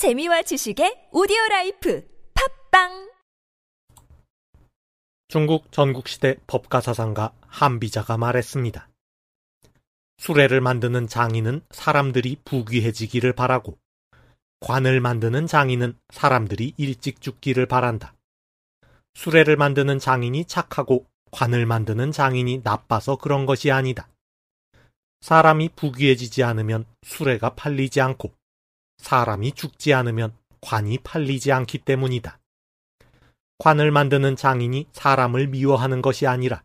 재미와 지식의 오디오 라이프 팟빵 중국 전국시대 법가사상가 한비자가 말했습니다. 수레를 만드는 장인은 사람들이 부귀해지기를 바라고 관을 만드는 장인은 사람들이 일찍 죽기를 바란다. 수레를 만드는 장인이 착하고 관을 만드는 장인이 나빠서 그런 것이 아니다. 사람이 부귀해지지 않으면 수레가 팔리지 않고 사람이 죽지 않으면 관이 팔리지 않기 때문이다. 관을 만드는 장인이 사람을 미워하는 것이 아니라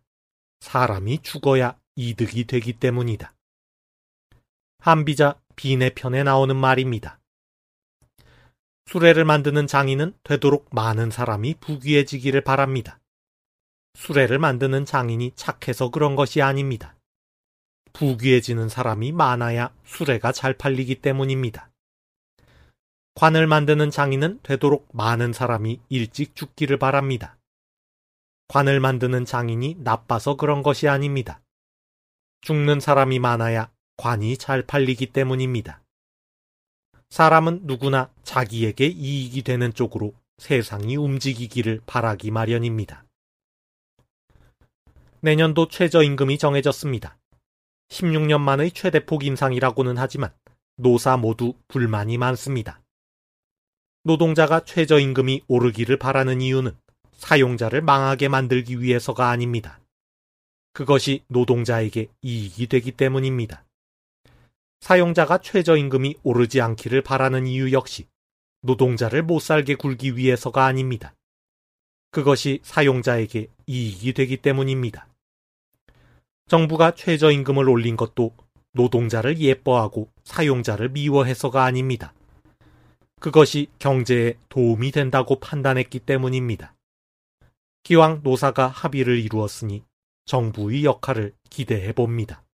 사람이 죽어야 이득이 되기 때문이다. 한비자 비내 편에 나오는 말입니다. 수레를 만드는 장인은 되도록 많은 사람이 부귀해지기를 바랍니다. 수레를 만드는 장인이 착해서 그런 것이 아닙니다. 부귀해지는 사람이 많아야 수레가 잘 팔리기 때문입니다. 관을 만드는 장인은 되도록 많은 사람이 일찍 죽기를 바랍니다. 관을 만드는 장인이 나빠서 그런 것이 아닙니다. 죽는 사람이 많아야 관이 잘 팔리기 때문입니다. 사람은 누구나 자기에게 이익이 되는 쪽으로 세상이 움직이기를 바라기 마련입니다. 내년도 최저임금이 정해졌습니다. 16년 만의 최대폭 인상이라고는 하지만 노사 모두 불만이 많습니다. 노동자가 최저임금이 오르기를 바라는 이유는 사용자를 망하게 만들기 위해서가 아닙니다. 그것이 노동자에게 이익이 되기 때문입니다. 사용자가 최저임금이 오르지 않기를 바라는 이유 역시 노동자를 못 살게 굴기 위해서가 아닙니다. 그것이 사용자에게 이익이 되기 때문입니다. 정부가 최저임금을 올린 것도 노동자를 예뻐하고 사용자를 미워해서가 아닙니다. 그것이 경제에 도움이 된다고 판단했기 때문입니다. 기왕 노사가 합의를 이루었으니 정부의 역할을 기대해 봅니다.